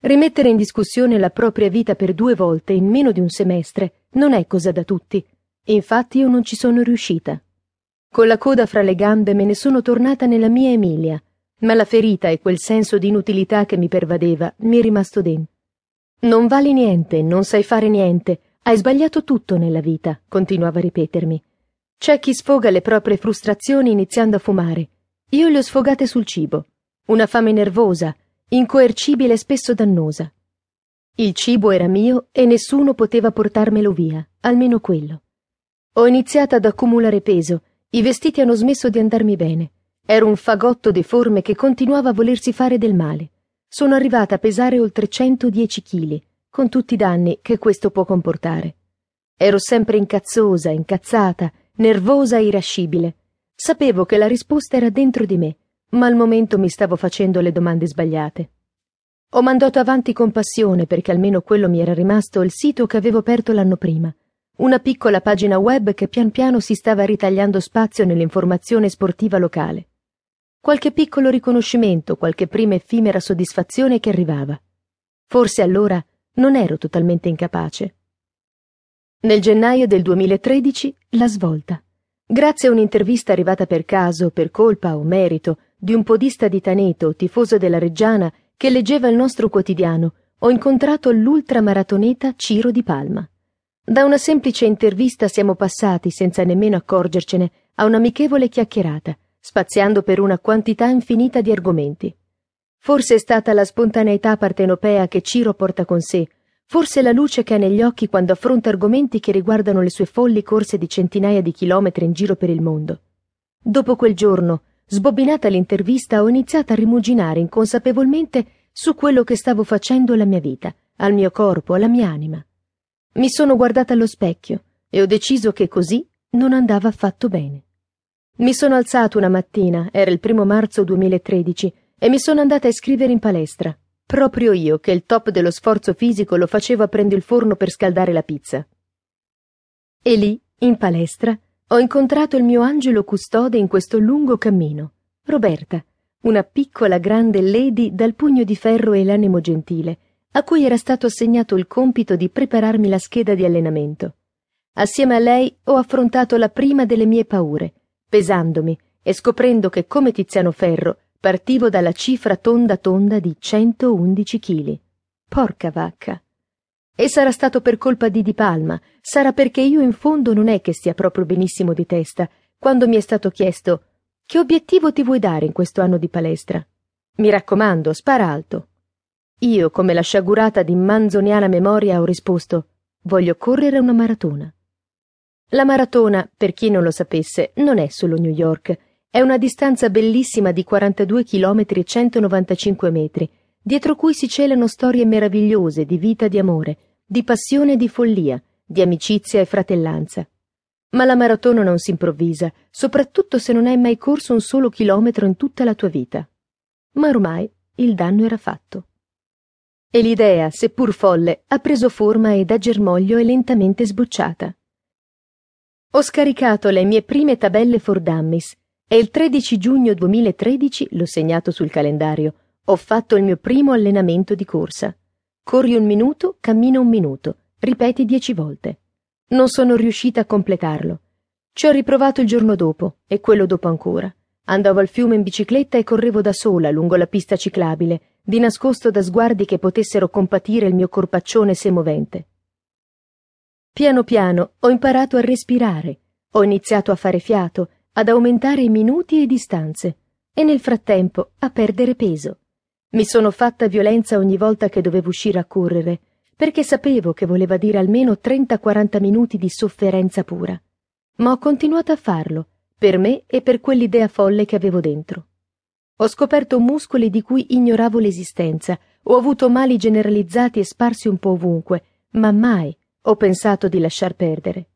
Rimettere in discussione la propria vita per due volte in meno di un semestre non è cosa da tutti. Infatti io non ci sono riuscita. Con la coda fra le gambe me ne sono tornata nella mia Emilia, ma la ferita e quel senso di inutilità che mi pervadeva mi è rimasto dentro. Non vali niente, non sai fare niente, hai sbagliato tutto nella vita, continuava a ripetermi. C'è chi sfoga le proprie frustrazioni iniziando a fumare. Io le ho sfogate sul cibo. Una fame nervosa, incoercibile e spesso dannosa. Il cibo era mio e nessuno poteva portarmelo via, almeno quello. Ho iniziato ad accumulare peso, i vestiti hanno smesso di andarmi bene. Ero un fagotto deforme che continuava a volersi fare del male. Sono arrivata a pesare oltre 110 chili, con tutti i danni che questo può comportare. Ero sempre incazzosa, incazzata, nervosa e irascibile. Sapevo che la risposta era dentro di me, ma al momento mi stavo facendo le domande sbagliate. Ho mandato avanti con passione, perché almeno quello mi era rimasto, il sito che avevo aperto l'anno prima. Una piccola pagina web che pian piano si stava ritagliando spazio nell'informazione sportiva locale. Qualche piccolo riconoscimento, qualche prima effimera soddisfazione che arrivava. Forse allora non ero totalmente incapace. Nel gennaio del 2013 la svolta. Grazie a un'intervista arrivata per caso, per colpa o merito, di un podista di Taneto, tifoso della Reggiana, che leggeva il nostro quotidiano, ho incontrato l'ultramaratoneta Ciro di Palma. Da una semplice intervista siamo passati, senza nemmeno accorgercene, a un'amichevole chiacchierata, spaziando per una quantità infinita di argomenti. Forse è stata la spontaneità partenopea che Ciro porta con sé, forse la luce che ha negli occhi quando affronta argomenti che riguardano le sue folli corse di centinaia di chilometri in giro per il mondo. Dopo quel giorno, sbobinata l'intervista, ho iniziato a rimuginare inconsapevolmente su quello che stavo facendo alla mia vita, al mio corpo, alla mia anima. Mi sono guardata allo specchio e ho deciso che così non andava affatto bene. Mi sono alzato una mattina, era il primo marzo 2013, e mi sono andata a iscrivere in palestra. Proprio io, che il top dello sforzo fisico lo facevo aprendo il forno per scaldare la pizza. E lì, in palestra, ho incontrato il mio angelo custode in questo lungo cammino, Roberta, una piccola grande lady dal pugno di ferro e l'animo gentile, a cui era stato assegnato il compito di prepararmi la scheda di allenamento. Assieme a lei ho affrontato la prima delle mie paure, pesandomi e scoprendo che come Tiziano Ferro partivo dalla cifra tonda tonda di 111 chili. Porca vacca. E sarà stato per colpa di Di Palma, sarà perché io in fondo non è che stia proprio benissimo di testa, quando mi è stato chiesto che obiettivo ti vuoi dare in questo anno di palestra? Mi raccomando, spara alto. Io, come la sciagurata di manzoniana memoria, ho risposto voglio correre una maratona. La maratona, per chi non lo sapesse, non è solo New York, è una distanza bellissima di 42 km e 195 metri, dietro cui si celano storie meravigliose di vita e di amore, di passione e di follia, di amicizia e fratellanza. Ma la maratona non si improvvisa, soprattutto se non hai mai corso un solo chilometro in tutta la tua vita. Ma ormai il danno era fatto. E l'idea, seppur folle, ha preso forma ed a germoglio è lentamente sbocciata. Ho scaricato le mie prime tabelle for Dummies e il 13 giugno 2013, l'ho segnato sul calendario, ho fatto il mio primo allenamento di corsa. Corri un minuto, cammino un minuto, ripeti dieci volte. Non sono riuscita a completarlo. Ci ho riprovato il giorno dopo e quello dopo ancora. Andavo al fiume in bicicletta e correvo da sola lungo la pista ciclabile, di nascosto da sguardi che potessero compatire il mio corpaccione semovente. Piano piano ho imparato a respirare, ho iniziato a fare fiato, ad aumentare i minuti e distanze, e nel frattempo a perdere peso. Mi sono fatta violenza ogni volta che dovevo uscire a correre, perché sapevo che voleva dire almeno 30-40 minuti di sofferenza pura. Ma ho continuato a farlo, per me e per quell'idea folle che avevo dentro. Ho scoperto muscoli di cui ignoravo l'esistenza, ho avuto mali generalizzati e sparsi un po' ovunque, ma mai ho pensato di lasciar perdere.